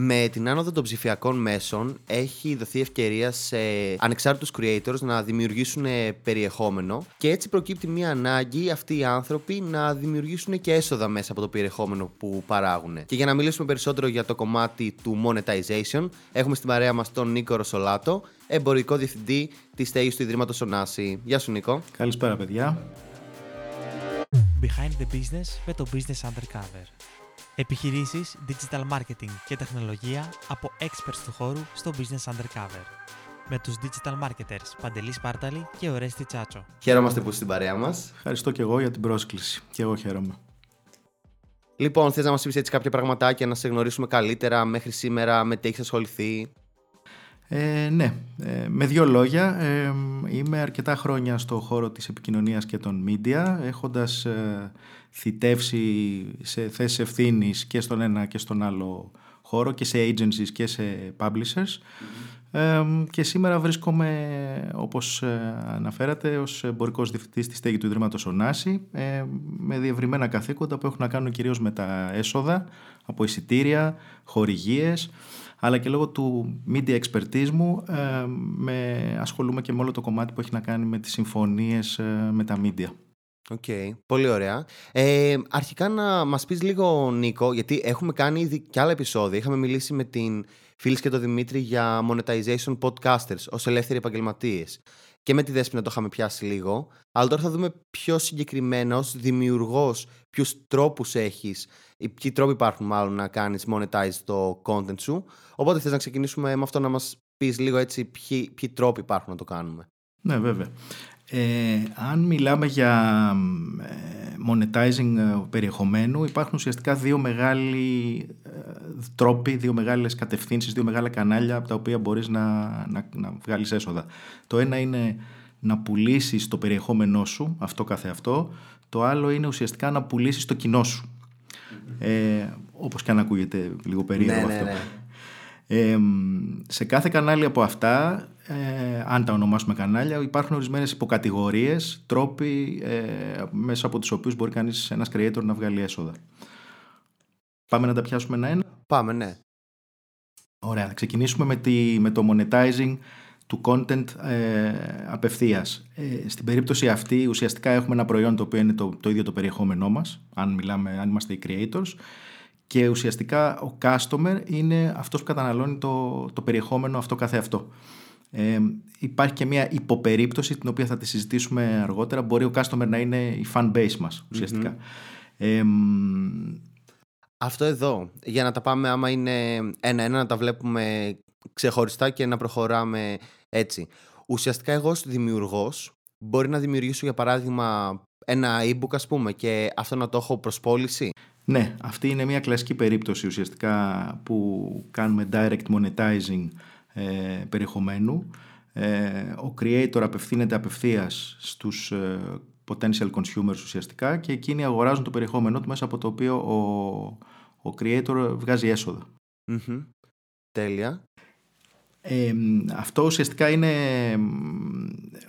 Με την άνοδο των ψηφιακών μέσων έχει δοθεί ευκαιρία σε ανεξάρτητους creators να δημιουργήσουν περιεχόμενο και έτσι προκύπτει μια ανάγκη αυτοί οι άνθρωποι να δημιουργήσουν και έσοδα μέσα από το περιεχόμενο που παράγουν. Και για να μιλήσουμε περισσότερο για το κομμάτι του monetization, έχουμε στην παρέα μας τον Νίκο Ροσολάτο, εμπορικό διευθυντή της στέγης του Ιδρύματος Ωνάση. Γεια σου Νίκο. Καλησπέρα παιδιά. Behind the Business με το Business Undercover. Επιχειρήσεις, digital marketing και τεχνολογία από experts του χώρου στο Business Undercover. Με τους digital marketers Παντελή Σπάρταλη και Ορέστη Τσάτσο. Χαίρομαστε που είσαι στην παρέα μας. Ευχαριστώ και εγώ για την πρόσκληση. Και εγώ χαίρομαι. Λοιπόν, θες να μας πεις έτσι κάποια πραγματάκια, να σε γνωρίσουμε καλύτερα μέχρι σήμερα, με τι έχεις ασχοληθεί; Ε, ναι, ε, με δύο λόγια. Ε, είμαι αρκετά χρόνια στο χώρο της επικοινωνίας και των media, έχοντας ε, θητεύσει σε θέσεις ευθύνης και στον ένα και στον άλλο χώρο και σε agencies και σε publishers. και σήμερα βρίσκομαι, όπως αναφέρατε, ως εμπορικός διευθυντής στη στέγη του Ιδρύματος Ωνάση με διευρυμένα καθήκοντα που έχουν να κάνουν κυρίως με τα έσοδα από εισιτήρια, χορηγίες, αλλά και λόγω του media expertise μου ε, με, ασχολούμαι και με όλο το κομμάτι που έχει να κάνει με τις συμφωνίες ε, με τα media. Ok, okay, πολύ ωραία. Ε, αρχικά να μας πεις λίγο Νίκο, γιατί έχουμε κάνει ήδη και άλλα επεισόδια. Είχαμε μιλήσει με την φίλη και τον Δημήτρη για monetization podcasters ως ελεύθεροι επαγγελματίες. Και με τη Δέσποινα το είχαμε πιάσει λίγο. Αλλά τώρα θα δούμε πιο συγκεκριμένα ως δημιουργός ποιους τρόπους έχεις ή ποιοι τρόποι υπάρχουν μάλλον να κάνεις monetize το content σου. Οπότε θες να ξεκινήσουμε με αυτό να μας πεις λίγο έτσι ποιοι, ποιοι τρόποι υπάρχουν να το κάνουμε. Ναι βέβαια. Ε, αν μιλάμε για ε, monetizing ε, περιεχομένου υπάρχουν ουσιαστικά δύο μεγάλοι ε, τρόποι, δύο μεγάλες κατευθύνσεις, δύο μεγάλα κανάλια από τα οποία μπορείς να, να, να βγάλεις έσοδα. Το ένα είναι να πουλήσεις το περιεχόμενό σου, αυτό καθε αυτό. Το άλλο είναι ουσιαστικά να πουλήσεις το κοινό σου. Ε, όπως και αν ακούγεται λίγο περίεργο ναι, αυτό. Ναι, ναι. Ε, σε κάθε κανάλι από αυτά, ε, αν τα ονομάσουμε κανάλια, υπάρχουν ορισμένες υποκατηγορίες, τρόποι ε, μέσα από τους οποίους μπορεί κανείς ένας creator να βγάλει έσοδα. Πάμε να τα πιάσουμε ένα-ένα. Πάμε, ναι. Ωραία, θα ξεκινήσουμε με, τη, με το monetizing του content ε, απευθείας. Ε, στην περίπτωση αυτή ουσιαστικά έχουμε ένα προϊόν το οποίο είναι το, το ίδιο το περιεχόμενό μας, αν, μιλάμε, αν είμαστε οι creators, και ουσιαστικά ο customer είναι αυτός που καταναλώνει το, το περιεχόμενο αυτό καθε αυτό. Ε, υπάρχει και μια υποπερίπτωση την οποία θα τη συζητήσουμε αργότερα. Μπορεί ο customer να είναι η fan base μας ουσιαστικά. Ε, αυτό εδώ, για να τα πάμε άμα είναι ένα-ένα να τα βλέπουμε ξεχωριστά και να προχωράμε έτσι. Ουσιαστικά εγώ ως δημιουργός μπορεί να δημιουργήσω για παράδειγμα ένα e-book ας πούμε και αυτό να το έχω προς πώληση; Ναι, αυτή είναι μια κλασική περίπτωση ουσιαστικά που κάνουμε direct monetizing ε, περιεχομένου. Ε, ο creator απευθύνεται απευθείας στους ε, potential consumers ουσιαστικά και εκείνοι αγοράζουν το περιεχόμενό του μέσα από το οποίο ο, ο creator βγάζει Τέλεια. Ε, αυτό ουσιαστικά είναι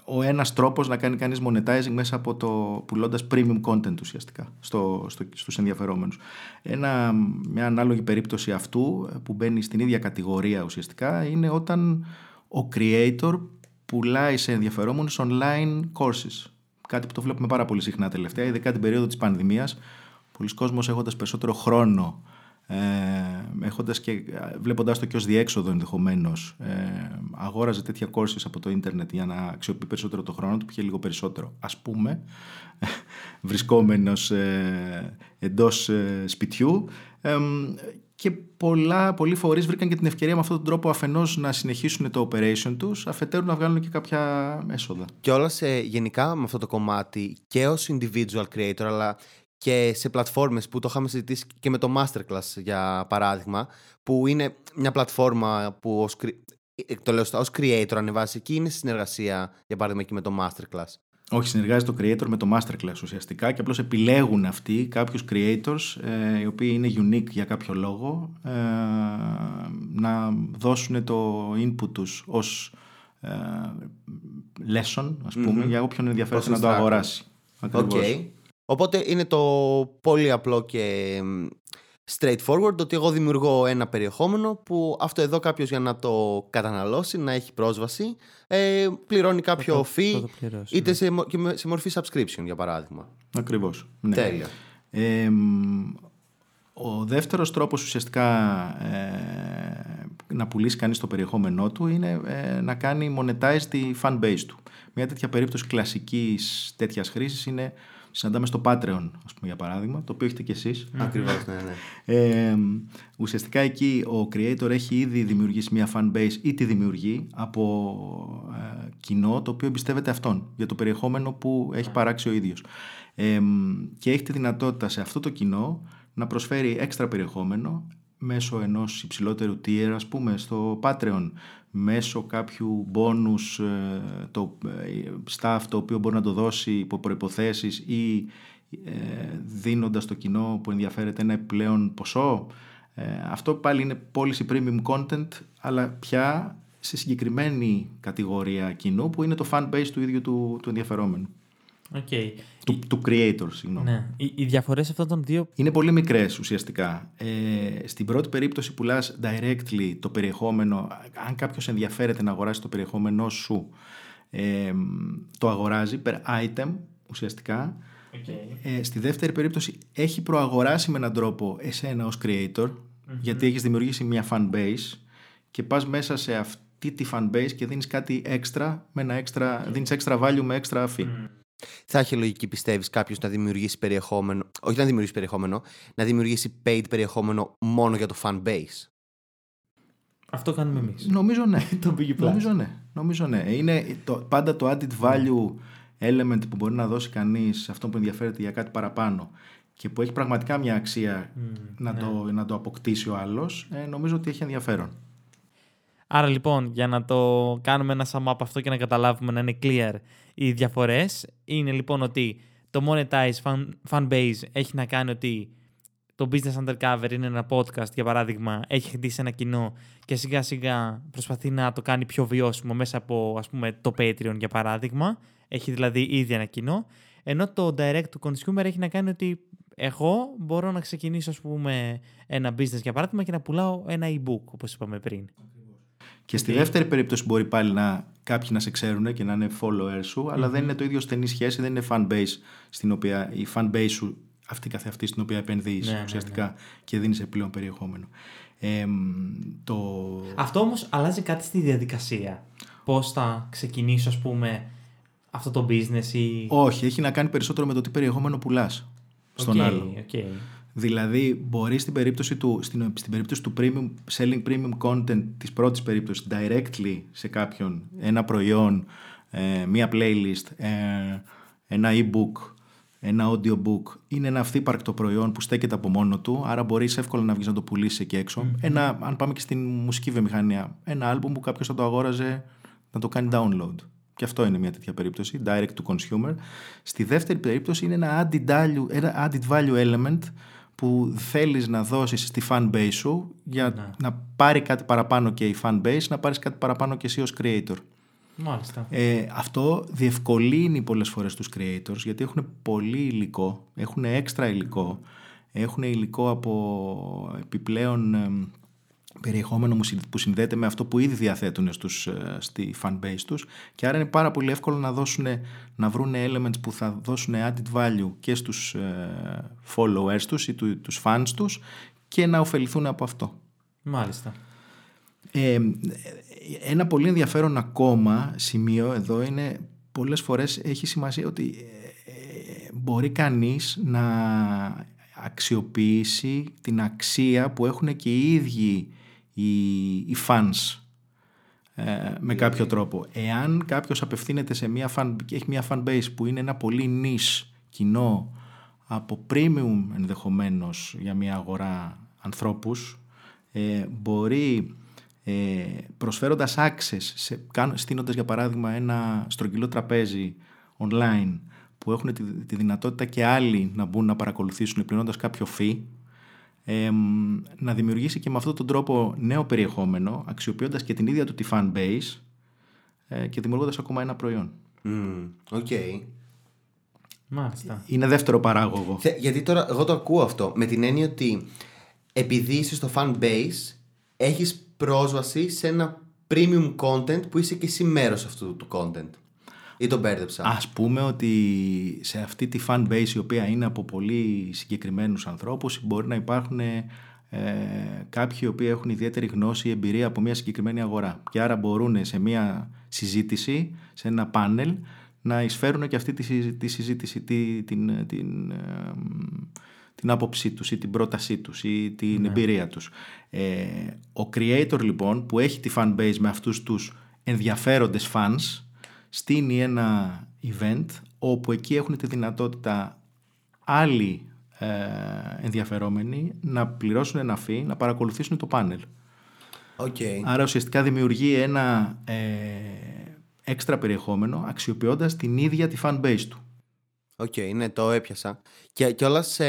ο ένας τρόπος να κάνει κανείς monetizing μέσα από το πουλώντας premium content ουσιαστικά στο, στο, στους ενδιαφερόμενους. Ένα, μια ανάλογη περίπτωση αυτού που μπαίνει στην ίδια κατηγορία ουσιαστικά είναι όταν ο creator πουλάει σε ενδιαφερόμενους online courses. Κάτι που το βλέπουμε πάρα πολύ συχνά τελευταία, ειδικά την περίοδο της πανδημίας. Πολλοί κόσμος έχοντας περισσότερο χρόνο ε, έχοντας και βλέποντας το και ως διέξοδο ενδεχομένως, ε, αγόραζε τέτοια courses από το ίντερνετ για να αξιοποιεί περισσότερο το χρόνο του, πήγε λίγο περισσότερο. Ας πούμε, βρισκόμενος ε, εντός ε, σπιτιού ε, και πολλά, πολλοί φορείς βρήκαν και την ευκαιρία με αυτόν τον τρόπο αφενός να συνεχίσουν το operation τους, αφετέρου να βγάλουν και κάποια έσοδα. Και όλα σε, γενικά με αυτό το κομμάτι και ως individual creator αλλά και σε πλατφόρμες που το είχαμε συζητήσει και με το Masterclass για παράδειγμα που είναι μια πλατφόρμα που ως, ε, το λέω ως creator ανεβάζει εκεί είναι συνεργασία για παράδειγμα και με το Masterclass. Όχι, συνεργάζεται το creator με το masterclass ουσιαστικά και απλώς επιλέγουν αυτοί κάποιους creators ε, οι οποίοι είναι unique για κάποιο λόγο ε, να δώσουν το input τους ως ε, lesson ας πούμε για όποιον ενδιαφέρεται να το αγοράσει. Okay. Οπότε είναι το πολύ απλό και straightforward ότι εγώ δημιουργώ ένα περιεχόμενο που αυτό εδώ κάποιος για να το καταναλώσει, να έχει πρόσβαση, ε, πληρώνει κάποιο το- fee, θα το πληρώσει, είτε ναι. σε, μο- και με- σε μορφή subscription για παράδειγμα. Ακριβώς. Ναι. Τέλεια. Ε, μ, ο δεύτερος τρόπος ουσιαστικά ε, να πουλήσει κανείς το περιεχόμενό του είναι ε, να κάνει monetize τη fan base του. Μια τέτοια περίπτωση κλασικής τέτοιας χρήσης είναι συναντάμε στο Patreon, ας πούμε για παράδειγμα, το οποίο έχετε κι εσείς. Ακριβώς, ναι, ναι. Ε, ουσιαστικά εκεί ο creator έχει ήδη δημιουργήσει μια fan base ή τη δημιουργεί από ε, κοινό το οποίο εμπιστεύεται αυτόν για το περιεχόμενο που έχει παράξει ο ίδιος. Ε, και έχει τη δυνατότητα σε αυτό το κοινό να προσφέρει έξτρα περιεχόμενο μέσω ενός υψηλότερου tier ας πούμε στο Patreon μέσω κάποιου bonus ε, το ε, stuff το οποίο μπορεί να το δώσει υπό προϋποθέσεις ή ε, δίνοντας στο κοινό που ενδιαφέρεται ένα επιπλέον ποσό. Ε, αυτό πάλι είναι policy premium content, αλλά πια σε συγκεκριμένη κατηγορία κοινού που είναι το fan base του ίδιου του, του ενδιαφερόμενου. Οκ. Του, του creator, συγγνώμη. Ναι. Οι, οι διαφορές αυτών των δύο. Είναι πολύ μικρές ουσιαστικά. Ε, στην πρώτη περίπτωση πουλάς directly το περιεχόμενο. Αν κάποιος ενδιαφέρεται να αγοράσει το περιεχόμενό σου, ε, το αγοράζει per item ουσιαστικά. Ε, στη δεύτερη περίπτωση έχει προαγοράσει με έναν τρόπο εσένα ως creator γιατί έχεις δημιουργήσει μια fan base και πας μέσα σε αυτή τη fan base και δίνεις κάτι έξτρα με ένα έξτρα, δίνεις extra value με extra fee. Θα έχει λογική, πιστεύεις, κάποιος να δημιουργήσει περιεχόμενο. Όχι να δημιουργήσει περιεχόμενο, να δημιουργήσει paid περιεχόμενο μόνο για το fan base. Αυτό κάνουμε εμείς. Νομίζω ναι. Το Biggie Plus. Νομίζω ναι. Νομίζω ναι. Είναι το, πάντα το added value element που μπορεί να δώσει κανείς σε αυτό που ενδιαφέρεται για κάτι παραπάνω και που έχει πραγματικά μια αξία να, ναι. το, να το αποκτήσει ο άλλος, ε, νομίζω ότι έχει ενδιαφέρον. Άρα λοιπόν, για να το κάνουμε ένα sum up αυτό και να καταλάβουμε να είναι clear οι διαφορές, είναι λοιπόν ότι το monetize fan, fan base έχει να κάνει ότι το business undercover είναι ένα podcast, για παράδειγμα, έχει χτίσει ένα κοινό και σιγά σιγά προσπαθεί να το κάνει πιο βιώσιμο μέσα από ας πούμε το Patreon για παράδειγμα. Έχει δηλαδή ήδη ένα κοινό. Ενώ το direct to consumer έχει να κάνει ότι εγώ μπορώ να ξεκινήσω ας πούμε ένα business για παράδειγμα και να πουλάω ένα e-book όπως είπαμε πριν. Και στη δεύτερη περίπτωση μπορεί πάλι να κάποιοι να σε ξέρουν και να είναι followers σου, αλλά δεν είναι το ίδιο στενή σχέση, δεν είναι fan base στην οποία η fan base σου αυτή καθεαυτή στην οποία επενδύεις Ναι, ναι, ουσιαστικά και δίνεις επιπλέον περιεχόμενο. Ε, το... Αυτό όμως αλλάζει κάτι στη διαδικασία. Πώς θα ξεκινήσω, ας πούμε, αυτό το business ή... Όχι, έχει να κάνει περισσότερο με το τι περιεχόμενο πουλάς στον Οκ, άλλο. οκ. Δηλαδή, μπορείς στην περίπτωση του, στην, στην περίπτωση του premium, selling premium content της πρώτης περίπτωσης, directly σε κάποιον, ένα προϊόν, ε, μία playlist, ε, ένα e-book, ένα audiobook, είναι ένα αυθύπαρκτο προϊόν που στέκεται από μόνο του, άρα μπορείς εύκολα να βγεις να το πουλήσεις εκεί έξω. Ένα, αν πάμε και στην μουσική βιομηχανία, ένα album που κάποιος θα το αγόραζε να το κάνει download. Και αυτό είναι μια τέτοια περίπτωση, direct to consumer. Στη δεύτερη περίπτωση είναι ένα added value, ένα added value element που θέλεις να δώσεις στη fan base σου για Ναι. να πάρει κάτι παραπάνω και η fan base, να πάρεις κάτι παραπάνω και εσύ ως creator. Μάλιστα. Ε, αυτό διευκολύνει πολλές φορές τους creators γιατί έχουν πολύ υλικό, έχουν έξτρα υλικό, έχουν υλικό από επιπλέον εμ, περιεχόμενο που συν- που συνδέεται με αυτό που ήδη διαθέτουν στους, ε, στη fan base τους και άρα είναι πάρα πολύ εύκολο να, δώσουν, να βρουν elements που θα δώσουν added value και στους ε, followers τους ή του- τους fans τους και να ωφεληθούν από αυτό. Μάλιστα. Ε, ένα πολύ ενδιαφέρον ακόμα σημείο εδώ είναι πολλές φορές έχει σημασία ότι ε, μπορεί κανείς να αξιοποιήσει την αξία που έχουν και οι ίδιοι οι, οι fans ε, με κάποιο τρόπο. Εάν κάποιος απευθύνεται σε μια fan και έχει μια fan base που είναι ένα πολύ niche κοινό από premium ενδεχομένως για μια αγορά ανθρώπους ε, μπορεί ε, προσφέροντας access σε, κάν- στείνοντας για παράδειγμα ένα στρογγυλό τραπέζι online που έχουν τη, τη δυνατότητα και άλλοι να μπουν να παρακολουθήσουν πληρώνοντας κάποιο fee ε, μ, να δημιουργήσει και με αυτόν τον τρόπο νέο περιεχόμενο αξιοποιώντας και την ίδια του τη fan base ε, και δημιουργώντας ακόμα ένα προϊόν. Μμμ, Οκ. Μάλιστα. Είναι δεύτερο παράγωγο. Θε- Γιατί τώρα εγώ το ακούω αυτό με την έννοια ότι επειδή είσαι στο fan base, έχεις πρόσβαση σε ένα premium content που είσαι και εσύ μέρος αυτού του content. Ή τον μπέρδεψα. Ας πούμε ότι σε αυτή τη fan base η οποία είναι από πολύ συγκεκριμένους ανθρώπους μπορεί να υπάρχουν ε, κάποιοι οι οποίοι έχουν ιδιαίτερη γνώση ή εμπειρία από μια συγκεκριμένη αγορά και άρα μπορούν σε μια συζήτηση, σε ένα πάνελ να εισφέρουν και αυτή τη συζήτηση, τη, την, την, ε, την άποψή τους ή την πρότασή τους ή την ναι. εμπειρία τους. Ε, ο creator λοιπόν που έχει τη fan base με αυτούς τους ενδιαφέροντες fans στείνει ένα event όπου εκεί έχουν τη δυνατότητα άλλοι ε, ενδιαφερόμενοι να πληρώσουν ένα fee, να παρακολουθήσουν το πάνελ. Okay. Άρα ουσιαστικά δημιουργεί ένα ε, έξτρα περιεχόμενο αξιοποιώντας την ίδια τη fan base του. Ok, okay, ναι, το έπιασα. Και, και όλας σε...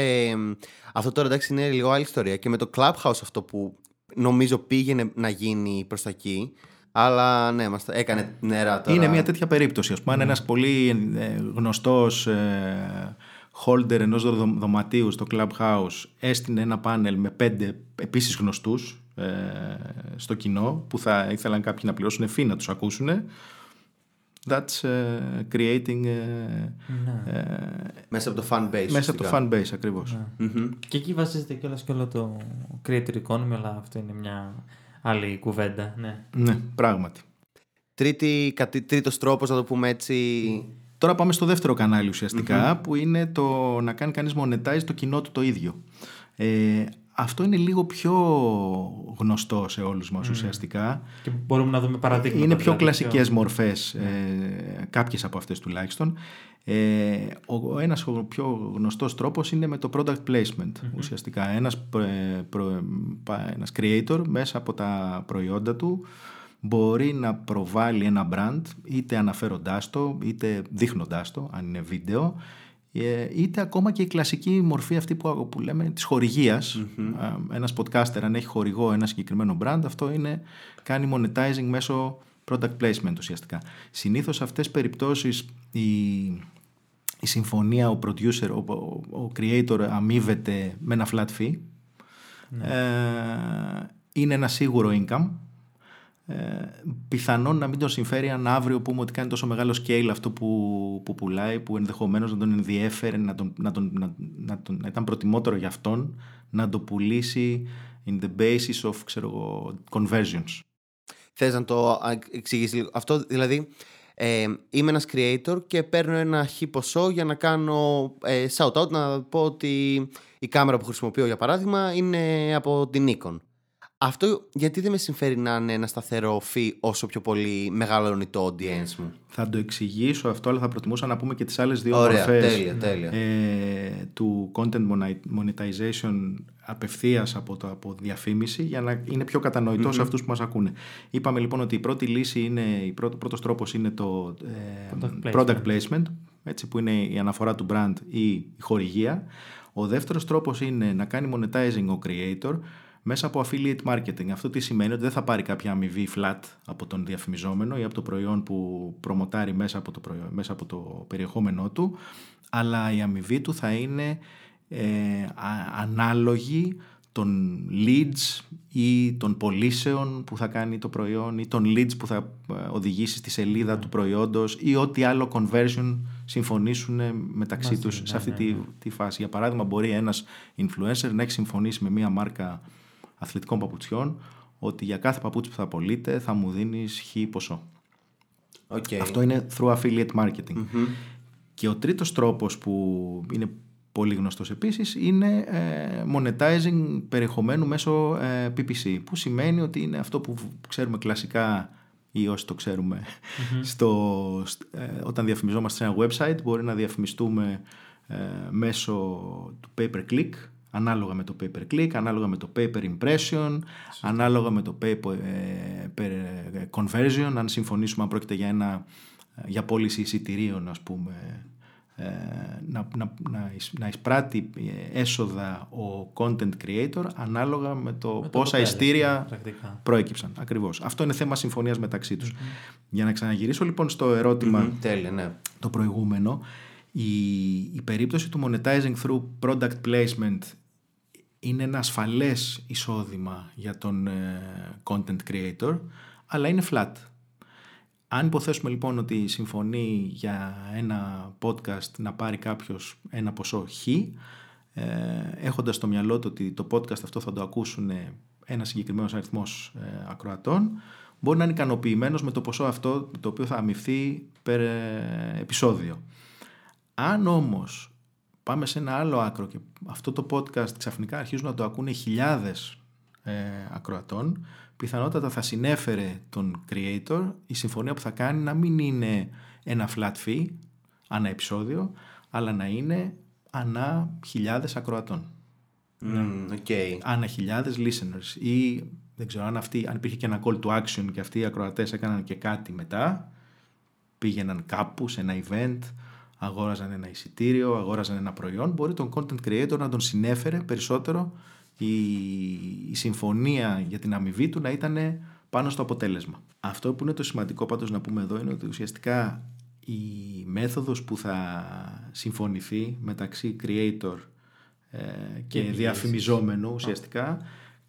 Αυτό τώρα εντάξει είναι λίγο άλλη ιστορία. Και με το Clubhouse αυτό που νομίζω πήγαινε να γίνει προς τα εκεί, αλλά ναι, μας έκανε νερά τώρα. Είναι μια τέτοια περίπτωση. Ας πούμε, μμ. ένας πολύ ε, γνωστός ε, holder ενός δωματίου στο Clubhouse έστεινε ένα πάνελ με πέντε επίσης γνωστούς ε, στο κοινό που θα ήθελαν κάποιοι να πληρώσουν φύ να τους ακούσουν that's uh, creating uh, ναι. uh, μέσα από το fan base μέσα από το fan base ακριβώς ναι. mm-hmm. και εκεί βασίζεται κιόλας και όλο το creator economy αλλά αυτό είναι μια άλλη κουβέντα ναι, ναι πράγματι Τρίτη, τρίτος τρόπος να το πούμε έτσι Τώρα πάμε στο δεύτερο κανάλι που είναι το να κάνει κανείς monetize το κοινό του το ίδιο. Ε, αυτό είναι λίγο πιο γνωστό σε όλους μας ουσιαστικά. Και μπορούμε να δούμε παραδείγματα. Είναι πιο δηλαδή, κλασικές πιο... μορφές, ε, κάποιες από αυτές τουλάχιστον. Ε, ο, ένας ο πιο γνωστός τρόπος είναι με το product placement ουσιαστικά. Ένας, προ, ένας creator μέσα από τα προϊόντα του μπορεί να προβάλλει ένα brand είτε αναφέροντάς το είτε δείχνοντάς το αν είναι βίντεο ε, είτε ακόμα και η κλασική μορφή αυτή που, που λέμε της χορηγίας mm-hmm. ένας podcaster αν έχει χορηγό ένα συγκεκριμένο brand αυτό είναι κάνει monetizing μέσω product placement ουσιαστικά συνήθως αυτές τις περιπτώσεις η, η συμφωνία ο producer, ο, ο, creator αμείβεται με ένα flat fee ναι. ε, είναι ένα σίγουρο income ε, πιθανόν να μην τον συμφέρει αν αύριο πούμε ότι κάνει τόσο μεγάλο scale αυτό που, που πουλάει που ενδεχομένως να τον ενδιέφερε να, τον, να, τον, να, να, τον, να ήταν προτιμότερο για αυτόν να το πουλήσει in the basis of ξέρω, conversions. Θες να το εξηγήσεις λίγο. Αυτό δηλαδή ε, είμαι ένας creator και παίρνω ένα χι ποσό για να κάνω ε, shout out να πω ότι η κάμερα που χρησιμοποιώ για παράδειγμα είναι από την Nikon. Αυτό γιατί δεν με συμφέρει να είναι ένα σταθερό φύ όσο πιο πολύ μεγαλώνει το audience μου; Θα το εξηγήσω αυτό, αλλά θα προτιμούσα να πούμε και τις άλλες δύο Ωραία, μορφές τέλεια, τέλεια. Ε, του content monetization απευθείας από, το, από διαφήμιση για να είναι πιο κατανοητός mm-hmm. σε αυτούς που μας ακούνε. Είπαμε λοιπόν ότι η πρώτη λύση είναι, η πρώτο, πρώτος τρόπος είναι το ε, product, placement. product placement, έτσι, που είναι η αναφορά του brand ή η χορηγία. Ο δεύτερος τρόπος είναι να κάνει monetizing ο creator, μέσα από affiliate marketing. Αυτό τι σημαίνει ότι δεν θα πάρει κάποια αμοιβή flat από τον διαφημιζόμενο ή από το προϊόν που προμοτάρει μέσα από το, προϊόν, μέσα από το περιεχόμενό του, αλλά η αμοιβή του θα είναι ε, ανάλογη των leads ή των πωλήσεων που θα κάνει το προϊόν ή των leads που θα ε, οδηγήσει στη σελίδα του προϊόντος ή ό,τι άλλο conversion συμφωνήσουν μεταξύ τους σε αυτή ναι, τη, ναι. τη φάση. Για παράδειγμα μπορεί ένας influencer να έχει συμφωνήσει με μία μάρκα αθλητικών παπουτσιών ότι για κάθε παπούτσι που θα πωλείτε θα μου δίνεις χ ποσό. Okay. Αυτό είναι through affiliate marketing. Και ο τρίτος τρόπος που είναι πολύ γνωστός επίσης είναι ε, monetizing περιεχομένου μέσω ε, PPC που σημαίνει ότι είναι αυτό που ξέρουμε κλασικά ή όσοι το ξερουμε στο, ε, όταν διαφημιζόμαστε σε ένα website μπορεί να διαφημιστούμε μέσω του pay per click ανάλογα με το pay per click, ανάλογα με το pay per impression, ανάλογα με το pay per ε, conversion, αν συμφωνήσουμε αν πρόκειται για, ένα, για πώληση εισιτηρίων ας πούμε, ε, να, να, να, να εισπράττει έσοδα ο content creator ανάλογα με το με πόσα ειστήρια προέκυψαν. Ακριβώς. Αυτό είναι θέμα συμφωνίας μεταξύ τους. Για να ξαναγυρίσω λοιπόν στο ερωτημα ναι. το προηγούμενο, η, η περίπτωση του monetizing through product placement είναι ένα ασφαλές εισόδημα για τον ε, content creator, αλλά είναι flat. Αν υποθέσουμε λοιπόν ότι συμφωνεί για ένα podcast να πάρει κάποιος ένα ποσό χ, ε, έχοντας στο μυαλό του ότι το podcast αυτό θα το ακούσουν ένα συγκεκριμένος αριθμός ε, ακροατών, μπορεί να είναι ικανοποιημένος με το ποσό αυτό το οποίο θα αμυφθεί per ε, επεισόδιο. Αν όμως πάμε σε ένα άλλο άκρο και αυτό το podcast ξαφνικά αρχίζουν να το ακούνε χιλιάδες ε, ακροατών, πιθανότατα θα συνέφερε τον creator η συμφωνία που θα κάνει να μην είναι ένα flat fee ανά επεισόδιο, αλλά να είναι ανά χιλιάδες ακροατών. Mm, okay. Ανά χιλιάδες listeners ή δεν ξέρω αν, αυτοί, αν υπήρχε και ένα call to action και αυτοί οι ακροατές έκαναν και κάτι μετά, πήγαιναν κάπου σε ένα event, αγόραζαν ένα εισιτήριο, αγόραζαν ένα προϊόν, μπορεί τον content creator να τον συνέφερε περισσότερο η, η συμφωνία για την αμοιβή του να ήταν πάνω στο αποτέλεσμα. Αυτό που είναι το σημαντικό πάντως να πούμε εδώ είναι ότι ουσιαστικά η μέθοδος που θα συμφωνηθεί μεταξύ creator ε, και διαφημιζόμενου ουσιαστικά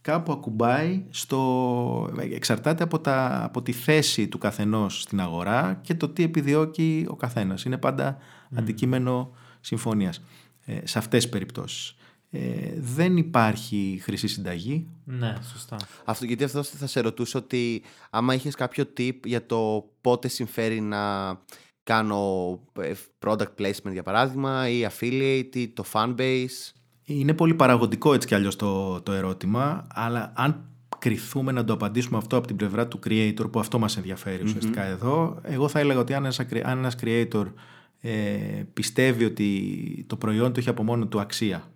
κάπου ακουμπάει στο... εξαρτάται από, τα, από τη θέση του καθενός στην αγορά και το τι επιδιώκει ο καθένας. Είναι πάντα αντικείμενο συμφωνίας ε, σε αυτές τις περιπτώσεις. Ε, δεν υπάρχει χρυσή συνταγή. Ναι, σωστά. Αυτό, γιατί αυτό θα σε ρωτήσω ότι άμα είχες κάποιο tip για το πότε συμφέρει να κάνω ε, product placement για παράδειγμα ή affiliate ή το fanbase. Είναι πολύ παραγωγικό έτσι κι αλλιώς το, το ερώτημα, αλλά αν κριθούμε να το απαντήσουμε αυτό από την πλευρά του creator, που αυτό μας ενδιαφέρει ουσιαστικά εδώ, εγώ θα έλεγα ότι αν ένας, αν ένας creator ε, πιστεύει ότι το προϊόν του έχει από μόνο του αξία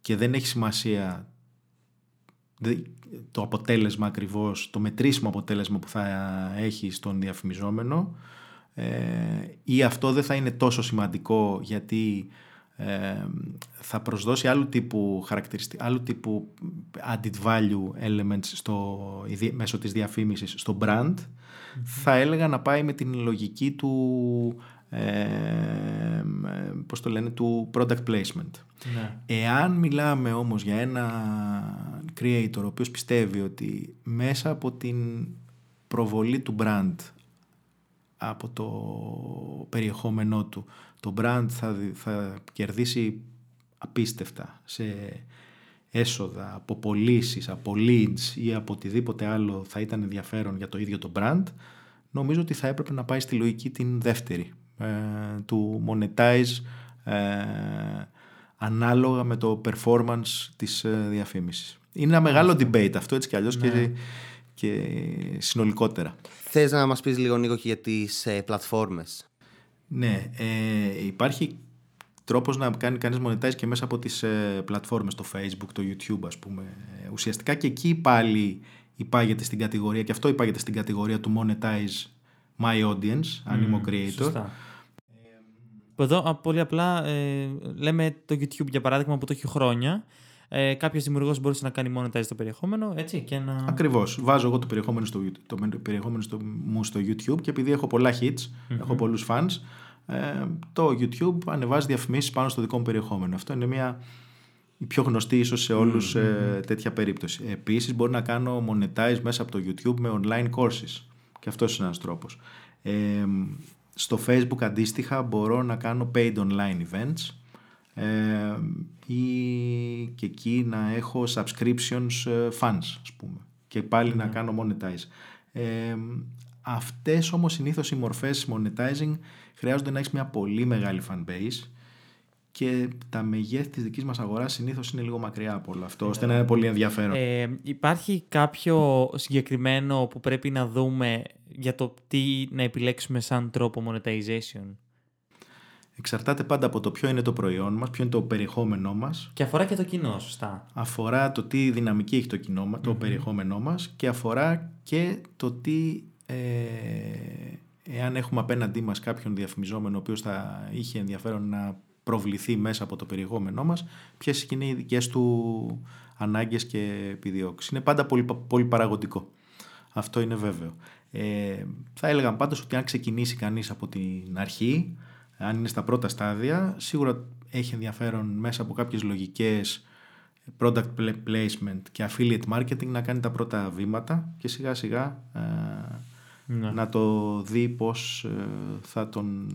και δεν έχει σημασία το αποτέλεσμα ακριβώς, το μετρήσιμο αποτέλεσμα που θα έχει στον διαφημιζόμενο ε, ή αυτό δεν θα είναι τόσο σημαντικό γιατί ε, θα προσδώσει άλλου τύπου χαρακτηριστικά, άλλου τύπου added value elements στο, μέσω της διαφήμισης στο brand, θα έλεγα να πάει με την λογική του ε, πώς το λένε, του product placement. Ναι. Εάν μιλάμε όμως για ένα creator ο οποίος πιστεύει ότι μέσα από την προβολή του brand από το περιεχόμενό του το brand θα, θα κερδίσει απίστευτα σε έσοδα από πωλήσεις, από leads ή από οτιδήποτε άλλο θα ήταν ενδιαφέρον για το ίδιο το brand νομίζω ότι θα έπρεπε να πάει στη λογική την δεύτερη ε, του monetize ε, ανάλογα με το performance της ε, διαφήμισης. Είναι ένα μεγάλο debate αυτό έτσι κι αλλιώς και, ναι. και συνολικότερα. Θες να μας πεις λίγο Νίκο και για τις ε, πλατφόρμες; Ναι, ε, υπάρχει τρόπος να κάνει κανείς monetize και μέσα από τις ε, πλατφόρμες, το Facebook, το YouTube ας πούμε. Ε, ουσιαστικά και εκεί πάλι υπάγεται στην κατηγορία και αυτό υπάγεται στην κατηγορία του monetize my audience, αν είμαι ο creator. Σωστά. Εδώ πολύ απλά ε, λέμε το YouTube για παράδειγμα που το έχει χρόνια. Ε, Κάποιος δημιουργός μπορείς να κάνει monetize το περιεχόμενο έτσι, και να. Ακριβώς. Βάζω εγώ το περιεχόμενο, στο, το περιεχόμενο στο, μου στο YouTube και επειδή έχω πολλά hits, mm-hmm. έχω πολλούς fans, ε, το YouTube ανεβάζει διαφημίσεις πάνω στο δικό μου περιεχόμενο. Αυτό είναι μια η πιο γνωστή ίσως σε όλους ε, τέτοια περίπτωση. Επίσης μπορεί να κάνω monetize μέσα από το YouTube με online courses και αυτός είναι ένας τρόπος. Ε, στο Facebook αντίστοιχα μπορώ να κάνω paid online events ε, ή και εκεί να έχω subscriptions ε, fans ας πούμε και πάλι να ναι. κάνω monetize. Ε, αυτές όμως συνήθως οι μορφές monetizing χρειάζονται να έχεις μια πολύ μεγάλη fan base και τα μεγέθη της δικής μας αγοράς συνήθως είναι λίγο μακριά από όλο αυτό, ώστε να είναι πολύ ενδιαφέρον. Ε, υπάρχει κάποιο συγκεκριμένο που πρέπει να δούμε για το τι να επιλέξουμε σαν τρόπο monetization; Εξαρτάται πάντα από το ποιο είναι το προϊόν μας, ποιο είναι το περιεχόμενό μας. Και αφορά και το κοινό, σωστά. Αφορά το τι δυναμική έχει το, κοινό, το περιεχόμενό μας και αφορά και το τι... Ε, εάν έχουμε απέναντί μας κάποιον διαφημιζόμενο ο οποίος θα είχε ενδιαφέρον να προβληθεί μέσα από το περιεχόμενό μας, ποιες είναι οι δικές του ανάγκες και επιδιώξεις. Είναι πάντα πολύ, πολύ παραγωγικό. Αυτό είναι βέβαιο. Ε, θα έλεγα πάντως ότι αν ξεκινήσει κανείς από την αρχή, αν είναι στα πρώτα στάδια, σίγουρα έχει ενδιαφέρον μέσα από κάποιες λογικές product placement και affiliate marketing να κάνει τα πρώτα βήματα και σιγά σιγά ε, Ναι. να το δει πώς ε, θα τον,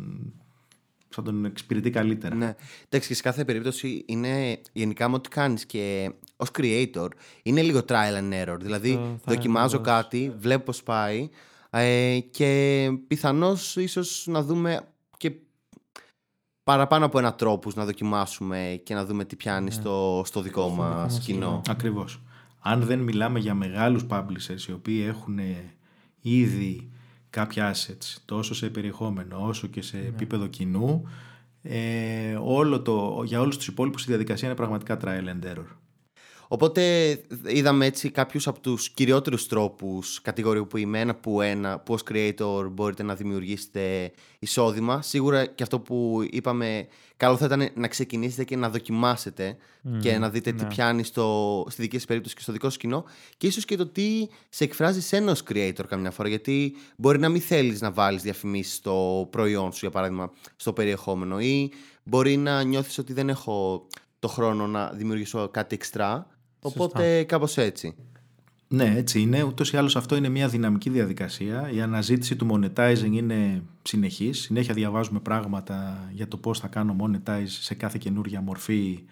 θα τον εξυπηρετεί καλύτερα. Ναι. Εντάξει, και σε κάθε περίπτωση είναι γενικά με ό,τι κάνεις και ως creator είναι λίγο trial and error. Δηλαδή, Το- θα δοκιμάζω ακριβώς. κάτι, βλέπω πώς πάει ε, και πιθανώς ίσως να δούμε και παραπάνω από ένα τρόπους να δοκιμάσουμε και να δούμε τι πιάνει στο, στο δικό Ναι. Στο δικό μας μας κοινό. κοινό. Ακριβώς. Αν δεν μιλάμε για μεγάλους publishers οι οποίοι έχουν ήδη κάποια assets τόσο σε περιεχόμενο όσο και σε επίπεδο κοινού ε, όλο το, για όλους τους υπόλοιπους η διαδικασία είναι πραγματικά trial and error. Οπότε είδαμε έτσι κάποιους από τους κυριότερους τρόπους κατηγοριοποιημένα που, ένα, που ως creator μπορείτε να δημιουργήσετε εισόδημα. Σίγουρα και αυτό που είπαμε καλό θα ήταν να ξεκινήσετε και να δοκιμάσετε και να δείτε τι ναι. πιάνει στο, στη δική σας περίπτωση και στο δικό σας κοινό και ίσως και το τι σε εκφράζει σένα ως creator καμιά φορά γιατί μπορεί να μην θέλεις να βάλεις διαφημίσεις στο προϊόν σου για παράδειγμα στο περιεχόμενο ή μπορεί να νιώθεις ότι δεν έχω το χρόνο να δημιουργήσω κάτι εξτρά οπότε κάπως έτσι. Ναι, έτσι είναι. Ούτως ή άλλως αυτό είναι μια δυναμική διαδικασία. Η αναζήτηση του monetizing είναι συνεχής. Συνέχεια διαβάζουμε πράγματα για το πώς θα κάνω monetize σε κάθε καινούργια μορφή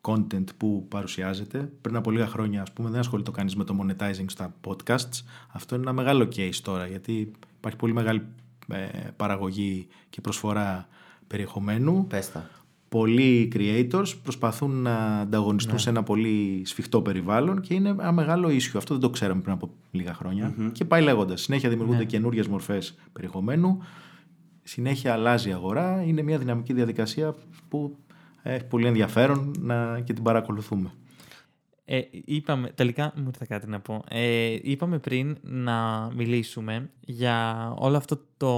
content που παρουσιάζεται. Πριν από λίγα χρόνια, ας πούμε, δεν ασχολείται κανείς με το monetizing στα podcasts. Αυτό είναι ένα μεγάλο case τώρα, γιατί υπάρχει πολύ μεγάλη ε, παραγωγή και προσφορά περιεχομένου. Πες τα. Πολλοί creators προσπαθούν να ανταγωνιστούν σε ένα πολύ σφιχτό περιβάλλον και είναι ένα μεγάλο issue. Αυτό δεν το ξέραμε πριν από λίγα χρόνια. Και πάει λέγοντας. Συνέχεια δημιουργούνται Ναι. καινούριες μορφές περιεχομένου. Συνέχεια αλλάζει η αγορά. Είναι μια δυναμική διαδικασία που έχει πολύ ενδιαφέρον να, και την παρακολουθούμε. Ε, είπαμε, τελικά μου ήρθε κάτι να πω. Ε, είπαμε πριν να μιλήσουμε για όλο αυτό το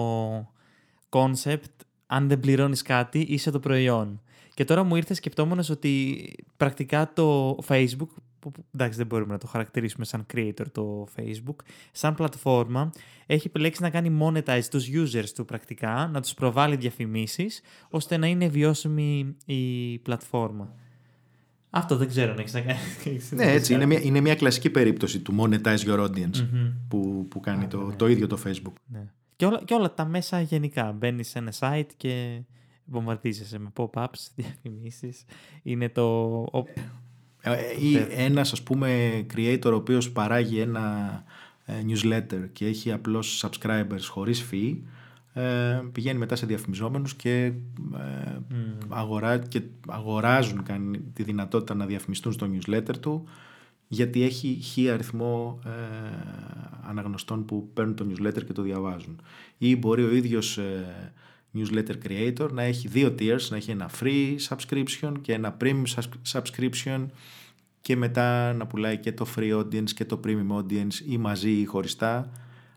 concept αν δεν πληρώνεις κάτι είσαι το προϊόν. Και τώρα μου ήρθε σκεπτόμενος ότι πρακτικά το Facebook, που, που- εντάξει δεν μπορούμε να το χαρακτηρίσουμε σαν creator το Facebook, σαν πλατφόρμα έχει επιλέξει να κάνει monetize τους users του πρακτικά, να τους προβάλλει διαφημίσεις, ώστε να είναι βιώσιμη η πλατφόρμα. Αυτό δεν ξέρω αν έχεις να κάνεις. Ναι, έτσι. Είναι μια, είναι μια κλασική περίπτωση του monetize your audience Μμμ. που, που κάνει το, ναι. το ίδιο το Facebook. Ναι. Και, όλα, και όλα τα μέσα γενικά. Μπαίνεις σε ένα site και βομβαρδίζεσαι με pop-ups, διαφημίσεις. Είναι το... ο- Ε, Ή ένας ας πούμε creator ο οποίος παράγει ένα ε, newsletter και έχει απλώς subscribers χωρίς fee ε, πηγαίνει μετά σε διαφημιζόμενους και, ε, αγορά, και αγοράζουν κάνει τη δυνατότητα να διαφημιστούν στο newsletter του γιατί έχει χι αριθμό ε, αναγνωστών που παίρνουν το newsletter και το διαβάζουν. Ή μπορεί ο ίδιος ε, newsletter creator να έχει δύο tiers, να έχει ένα free subscription και ένα premium subs- subscription και μετά να πουλάει και το free audience και το premium audience ή μαζί ή χωριστά.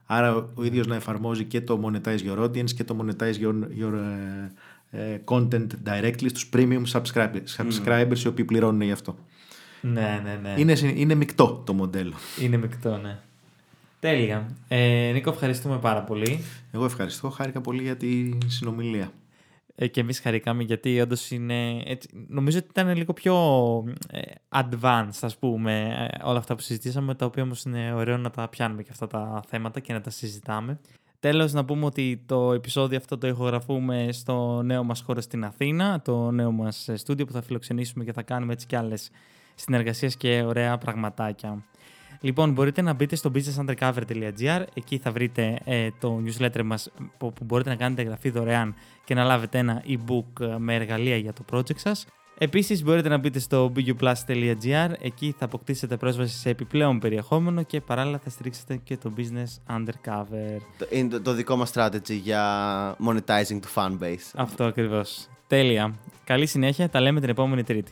Άρα ο ίδιος να εφαρμόζει και το monetize your audience και το monetize your, your ε, ε, content directly στους premium subscribers, subscribers οι οποίοι πληρώνουν γι' αυτό. Ναι, ναι, ναι. Είναι, συ- είναι μεικτό το μοντέλο. Είναι μεικτό, ναι. Τέλεια. Ε, Νίκο, ευχαριστούμε πάρα πολύ. Εγώ ευχαριστώ. Χάρηκα πολύ για τη συνομιλία. Ε, και εμείς χαρήκαμε γιατί όντως είναι... Έτσι, νομίζω ότι ήταν λίγο πιο ε, advanced, ας πούμε, ε, όλα αυτά που συζητήσαμε, τα οποία όμως είναι ωραίο να τα πιάνουμε και αυτά τα θέματα και να τα συζητάμε. Τέλος, να πούμε ότι το επεισόδιο αυτό το ηχογραφούμε στο νέο μας χώρο στην Αθήνα, το νέο μας ε, στούντιο που θα φιλοξενήσουμε και θα κάνουμε έτσι κι άλλες συνεργασίες και ωραία πραγματάκια. Λοιπόν, μπορείτε να μπείτε στο businessundercover.gr, εκεί θα βρείτε ε, το newsletter μας που, που μπορείτε να κάνετε εγγραφή δωρεάν και να λάβετε ένα e-book ε, με εργαλεία για το project σας. Επίσης μπορείτε να μπείτε στο buguplus.gr, εκεί θα αποκτήσετε πρόσβαση σε επιπλέον περιεχόμενο και παράλληλα θα στηρίξετε και το business undercover. Το- Είναι το, το δικό μας strategy για monetizing του fanbase. Αυτό ακριβώς. Τέλεια. Καλή συνέχεια, τα λέμε την επόμενη Τρίτη.